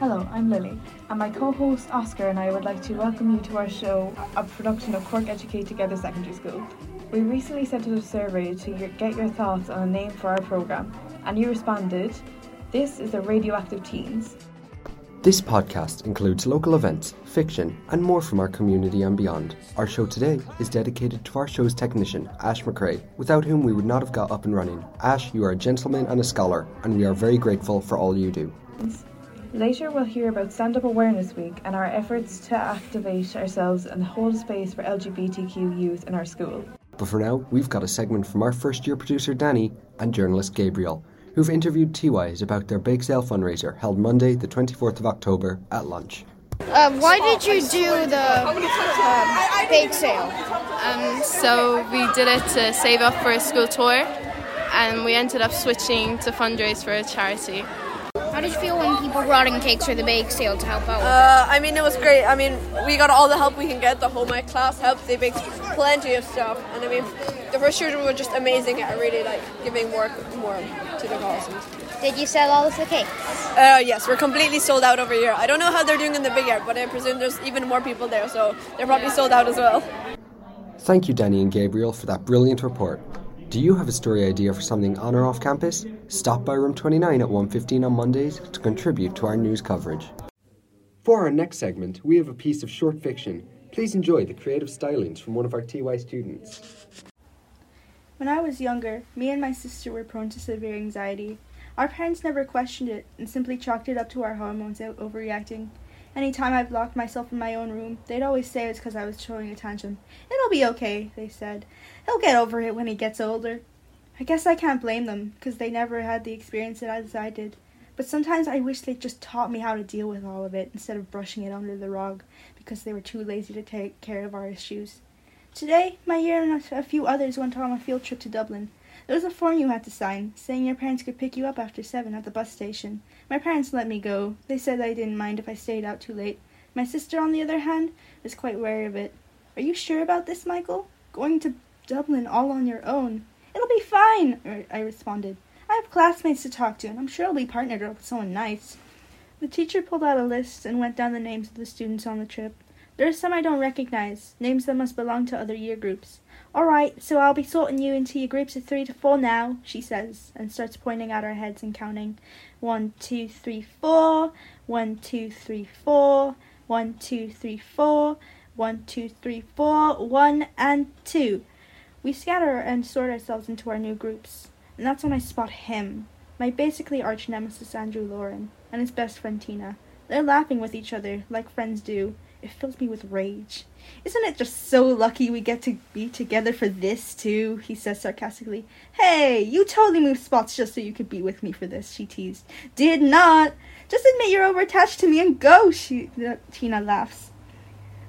Hello, I'm Lily, and my co host Oscar and I would like to welcome you to our show, a production of Cork Educate Together Secondary School. We recently sent out a survey to get your thoughts on a name for our programme, and you responded This is the Radioactive Teens. This podcast includes local events, fiction, and more from our community and beyond. Our show today is dedicated to our show's technician, Ash McRae, without whom we would not have got up and running. Ash, you are a gentleman and a scholar, and we are very grateful for all you do. Later, we'll hear about Stand Up Awareness Week and our efforts to activate ourselves and hold space for LGBTQ youth in our school. But for now, we've got a segment from our first year producer Danny and journalist Gabriel, who've interviewed TYs about their bake sale fundraiser held Monday, the 24th of October at lunch. Uh, why did you do the uh, bake sale? Um, so we did it to save up for a school tour, and we ended up switching to fundraise for a charity. How did you feel when people brought in cakes for the bake sale to help out? Uh, I mean, it was great. I mean, we got all the help we can get. The whole my class helped. They baked plenty of stuff, and I mean, the first children were just amazing at really like giving work more to the cause. Did you sell all of the cakes? Uh, yes, we're completely sold out over here. I don't know how they're doing in the big yard, but I presume there's even more people there, so they're probably sold out as well. Thank you, Danny and Gabriel, for that brilliant report. Do you have a story idea for something on or off campus? Stop by room 29 at 1.15 on Mondays to contribute to our news coverage. For our next segment, we have a piece of short fiction. Please enjoy the creative stylings from one of our TY students. When I was younger, me and my sister were prone to severe anxiety. Our parents never questioned it and simply chalked it up to our hormones overreacting. Any time I've locked myself in my own room, they'd always say it's because I was showing a tantrum. It'll be okay, they said. He'll get over it when he gets older. I guess I can't blame them, because they never had the experience as I did. But sometimes I wish they'd just taught me how to deal with all of it instead of brushing it under the rug because they were too lazy to take care of our issues. Today, my year and a few others went on a field trip to Dublin. There was a form you had to sign, saying your parents could pick you up after seven at the bus station. My parents let me go. They said they didn't mind if I stayed out too late. My sister, on the other hand, was quite wary of it. Are you sure about this, Michael? Going to Dublin all on your own? It'll be fine, er, I responded. I have classmates to talk to, and I'm sure I'll be partnered up with someone nice. The teacher pulled out a list and went down the names of the students on the trip. There are some I don't recognize, names that must belong to other year groups. All right, so I'll be sorting you into your groups of three to four now, she says, and starts pointing at our heads and counting. One, two, three, four. One, two, three, four. One, two, three, four. One, two, three, four. One and two. We scatter and sort ourselves into our new groups, and that's when I spot him, my basically arch nemesis Andrew Lauren, and his best friend Tina. They're laughing with each other, like friends do, it fills me with rage. Isn't it just so lucky we get to be together for this, too? He says sarcastically. Hey, you totally moved spots just so you could be with me for this, she teased. Did not! Just admit you're over-attached to me and go, she, Tina laughs.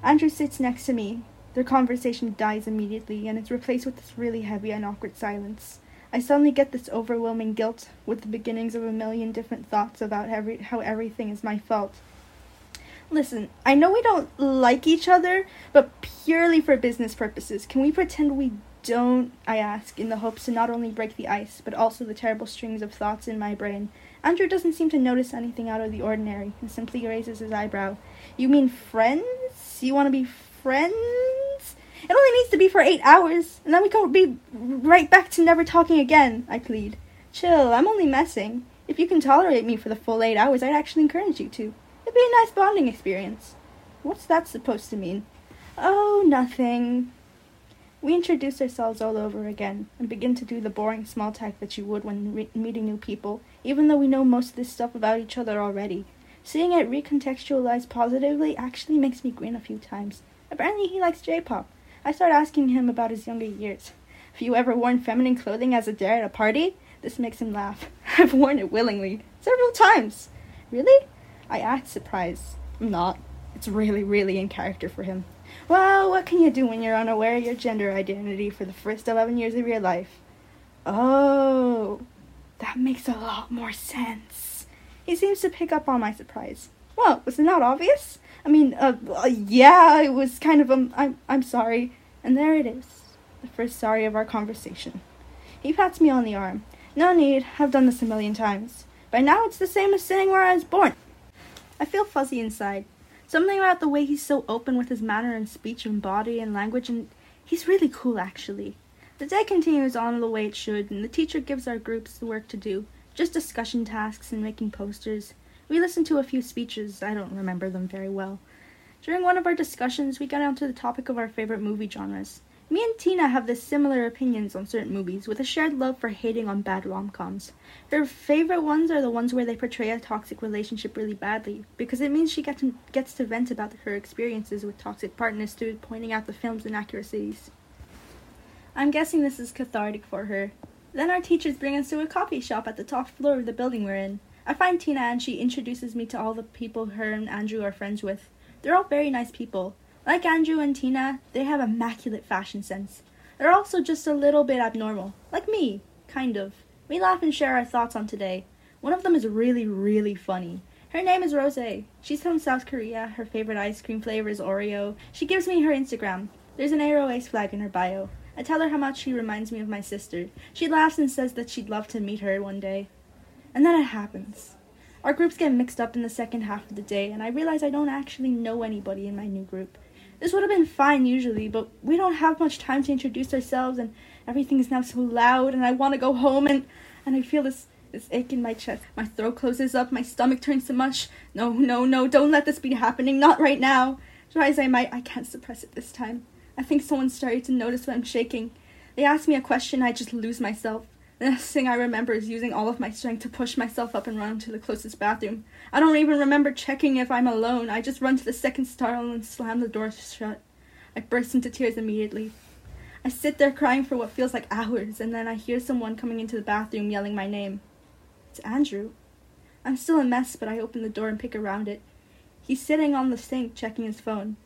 Andrew sits next to me. Their conversation dies immediately and is replaced with this really heavy and awkward silence. I suddenly get this overwhelming guilt with the beginnings of a million different thoughts about every, how everything is my fault. Listen, I know we don't like each other, but purely for business purposes, can we pretend we don't? I ask, in the hopes to not only break the ice, but also the terrible strings of thoughts in my brain. Andrew doesn't seem to notice anything out of the ordinary and simply raises his eyebrow. You mean friends? You want to be friends? It only needs to be for eight hours, and then we can be right back to never talking again, I plead. Chill, I'm only messing. If you can tolerate me for the full eight hours, I'd actually encourage you to. Be a nice bonding experience. What's that supposed to mean? Oh, nothing. We introduce ourselves all over again and begin to do the boring small talk that you would when re- meeting new people, even though we know most of this stuff about each other already. Seeing it recontextualized positively actually makes me grin a few times. Apparently, he likes J pop. I start asking him about his younger years. Have you ever worn feminine clothing as a dare at a party? This makes him laugh. I've worn it willingly, several times. Really? I act surprised. I'm not. It's really, really in character for him. Well, what can you do when you're unaware of your gender identity for the first 11 years of your life? Oh, that makes a lot more sense. He seems to pick up on my surprise. Well, was it not obvious? I mean, uh, uh yeah, it was kind of um, I'm, I'm sorry. And there it is, the first sorry of our conversation. He pats me on the arm. No need, I've done this a million times. By now it's the same as saying where I was born. I feel fuzzy inside. Something about the way he's so open with his manner and speech and body and language, and he's really cool, actually. The day continues on the way it should, and the teacher gives our groups the work to do just discussion tasks and making posters. We listen to a few speeches, I don't remember them very well. During one of our discussions, we got onto the topic of our favorite movie genres. Me and Tina have the similar opinions on certain movies, with a shared love for hating on bad rom coms. Her favorite ones are the ones where they portray a toxic relationship really badly, because it means she gets to, gets to vent about her experiences with toxic partners through pointing out the film's inaccuracies. I'm guessing this is cathartic for her. Then our teachers bring us to a coffee shop at the top floor of the building we're in. I find Tina and she introduces me to all the people her and Andrew are friends with. They're all very nice people. Like Andrew and Tina, they have immaculate fashion sense. They're also just a little bit abnormal. Like me, kind of. We laugh and share our thoughts on today. One of them is really, really funny. Her name is Rose. She's from South Korea. Her favorite ice cream flavor is Oreo. She gives me her Instagram. There's an Ace flag in her bio. I tell her how much she reminds me of my sister. She laughs and says that she'd love to meet her one day. And then it happens. Our groups get mixed up in the second half of the day, and I realize I don't actually know anybody in my new group. This would have been fine usually, but we don't have much time to introduce ourselves, and everything is now so loud, and I want to go home, and, and I feel this, this ache in my chest. My throat closes up, my stomach turns to mush. No, no, no, don't let this be happening, not right now. Try as I might, I can't suppress it this time. I think someone started to notice when I'm shaking. They ask me a question, I just lose myself. The next thing I remember is using all of my strength to push myself up and run to the closest bathroom. I don't even remember checking if I'm alone. I just run to the second stall and slam the door shut. I burst into tears immediately. I sit there crying for what feels like hours, and then I hear someone coming into the bathroom yelling my name. It's Andrew. I'm still a mess, but I open the door and peek around it. He's sitting on the sink checking his phone.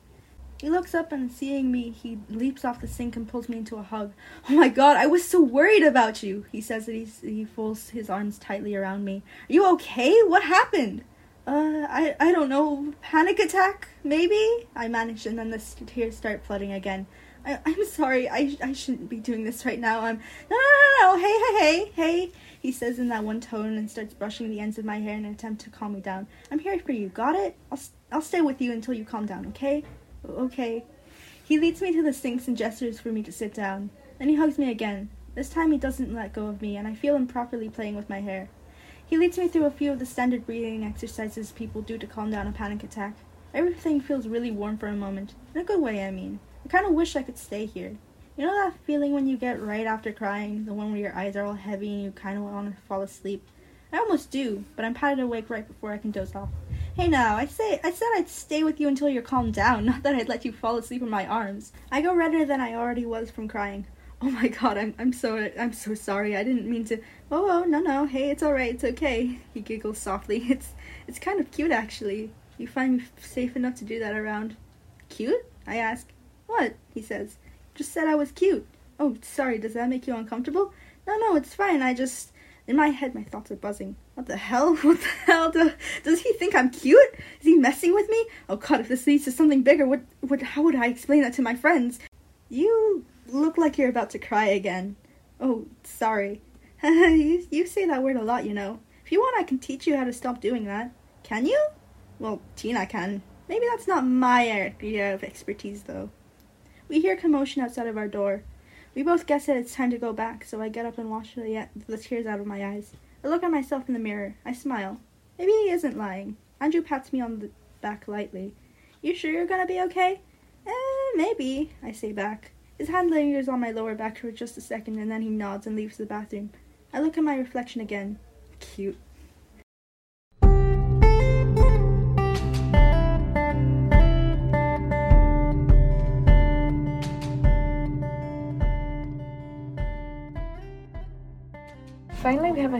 He looks up and seeing me, he leaps off the sink and pulls me into a hug. Oh my god, I was so worried about you. He says that he's, he folds his arms tightly around me. Are you okay? What happened? Uh, I, I don't know. Panic attack? Maybe? I manage and then the tears start flooding again. I, I'm sorry. I, I shouldn't be doing this right now. I'm. No, no, no, no. Hey, hey, hey, hey. He says in that one tone and starts brushing the ends of my hair in an attempt to calm me down. I'm here for you. Got it? I'll, I'll stay with you until you calm down, okay? Okay. He leads me to the sinks and gestures for me to sit down. Then he hugs me again. This time he doesn't let go of me, and I feel him properly playing with my hair. He leads me through a few of the standard breathing exercises people do to calm down a panic attack. Everything feels really warm for a moment. In a good way, I mean. I kind of wish I could stay here. You know that feeling when you get right after crying, the one where your eyes are all heavy and you kind of want to fall asleep? I almost do, but I'm patted awake right before I can doze off. Hey now, I say I said I'd stay with you until you're calmed down, not that I'd let you fall asleep in my arms. I go redder than I already was from crying. Oh my god, I'm I'm so I'm so sorry. I didn't mean to. Oh, oh no no. Hey, it's all right. It's okay. He giggles softly. It's it's kind of cute actually. You find me safe enough to do that around. Cute? I ask. What? He says. Just said I was cute. Oh, sorry. Does that make you uncomfortable? No, no, it's fine. I just in my head, my thoughts are buzzing. What the hell? What the hell? Do, does he think I'm cute? Is he messing with me? Oh god, if this leads to something bigger, what, what, how would I explain that to my friends? You look like you're about to cry again. Oh, sorry. you, you say that word a lot, you know. If you want, I can teach you how to stop doing that. Can you? Well, Tina can. Maybe that's not my area of expertise, though. We hear commotion outside of our door. We both guess that it's time to go back, so I get up and wash the, the tears out of my eyes. I look at myself in the mirror. I smile. Maybe he isn't lying. Andrew pats me on the back lightly. You sure you're gonna be okay? Eh, maybe, I say back. His hand lingers on my lower back for just a second, and then he nods and leaves the bathroom. I look at my reflection again. Cute.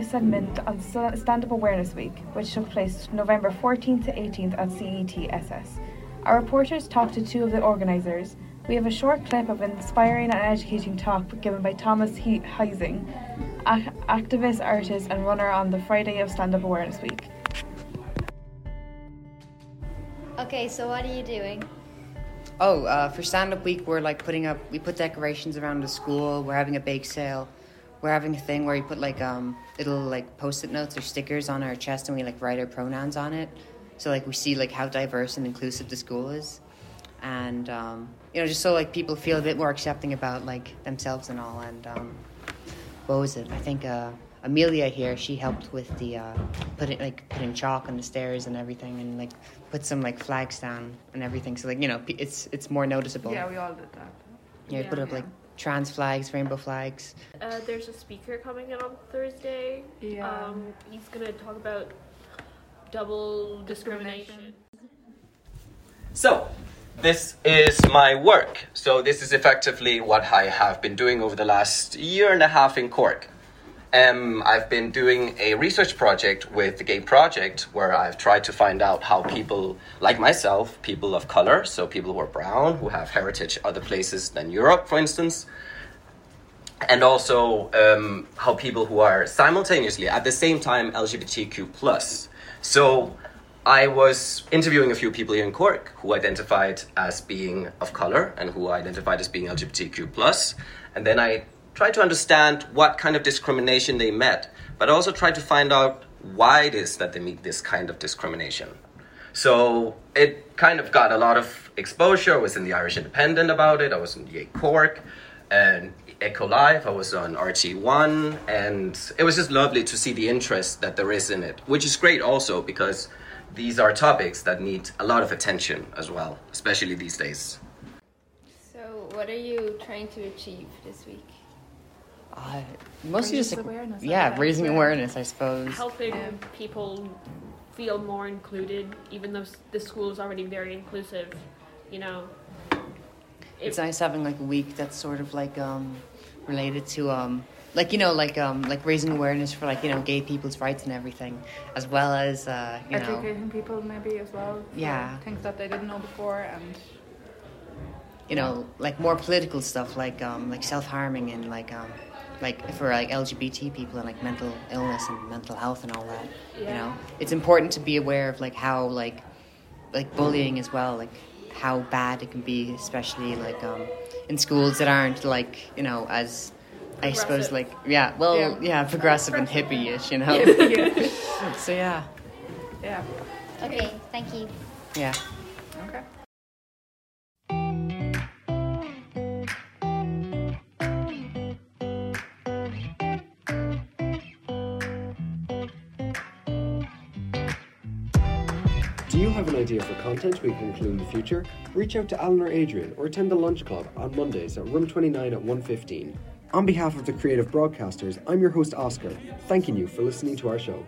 Finally, we have a segment on Stand Up Awareness Week, which took place November 14th to 18th at CETSS. Our reporters talked to two of the organisers. We have a short clip of an inspiring and educating talk given by Thomas Heising, activist, artist, and runner on the Friday of Stand Up Awareness Week. Okay, so what are you doing? Oh, uh, for Stand Up Week, we're like putting up, we put decorations around the school, we're having a bake sale we're having a thing where we put like um little like post-it notes or stickers on our chest and we like write our pronouns on it so like we see like how diverse and inclusive the school is, and um, you know just so like people feel a bit more accepting about like themselves and all. And um, what was it? I think uh, Amelia here she helped with the uh, putting like putting chalk on the stairs and everything, and like put some like flags down and everything. So like you know it's it's more noticeable. Yeah, we all did that. Yeah, Yeah. put up like trans flags, rainbow flags. Uh, there's a speaker coming in on Thursday. Yeah. Um, he's going to talk about double discrimination. So, this is my work. So, this is effectively what I have been doing over the last year and a half in Cork. Um, I've been doing a research project with the Gay Project where I've tried to find out how people like myself, people of color, so people who are brown, who have heritage other places than Europe, for instance, and also um, how people who are simultaneously at the same time LGBTQ plus. So I was interviewing a few people here in Cork who identified as being of color and who identified as being LGBTQ plus, and then I tried to understand what kind of discrimination they met, but also try to find out why it is that they meet this kind of discrimination. So it kind of got a lot of exposure. I was in the Irish Independent about it. I was in the Cork and Echo Live. I was on RT1, and it was just lovely to see the interest that there is in it, which is great also because these are topics that need a lot of attention as well, especially these days. So, what are you trying to achieve this week? Uh, mostly just like, awareness, yeah, guess, raising yeah. awareness, I suppose. Helping people feel more included, even though the school is already very inclusive. You know, It's nice having like a week that's sort of like um related to um like you know like um like raising awareness for like you know gay people's rights and everything, as well as uh you know Educating people maybe as well. Yeah. Things that they didn't know before and you know like more political stuff like um like self harming and like um like for like LGBT people and like mental illness and mental health and all that. You know, it's important to be aware of like how like like bullying as well, like how bad it can be, especially like um in schools that aren't like you know as I suppose like yeah well Yeah. yeah, progressive and hippie-ish you know. Hippie-ish. so yeah yeah Okay, thank you. yeah. Okay. Content we can include in the future? Reach out to Alan or Adrian or attend the lunch club on Mondays at room 29 at 1.15. On behalf of the creative broadcasters, I'm your host Oscar, thanking you for listening to our show.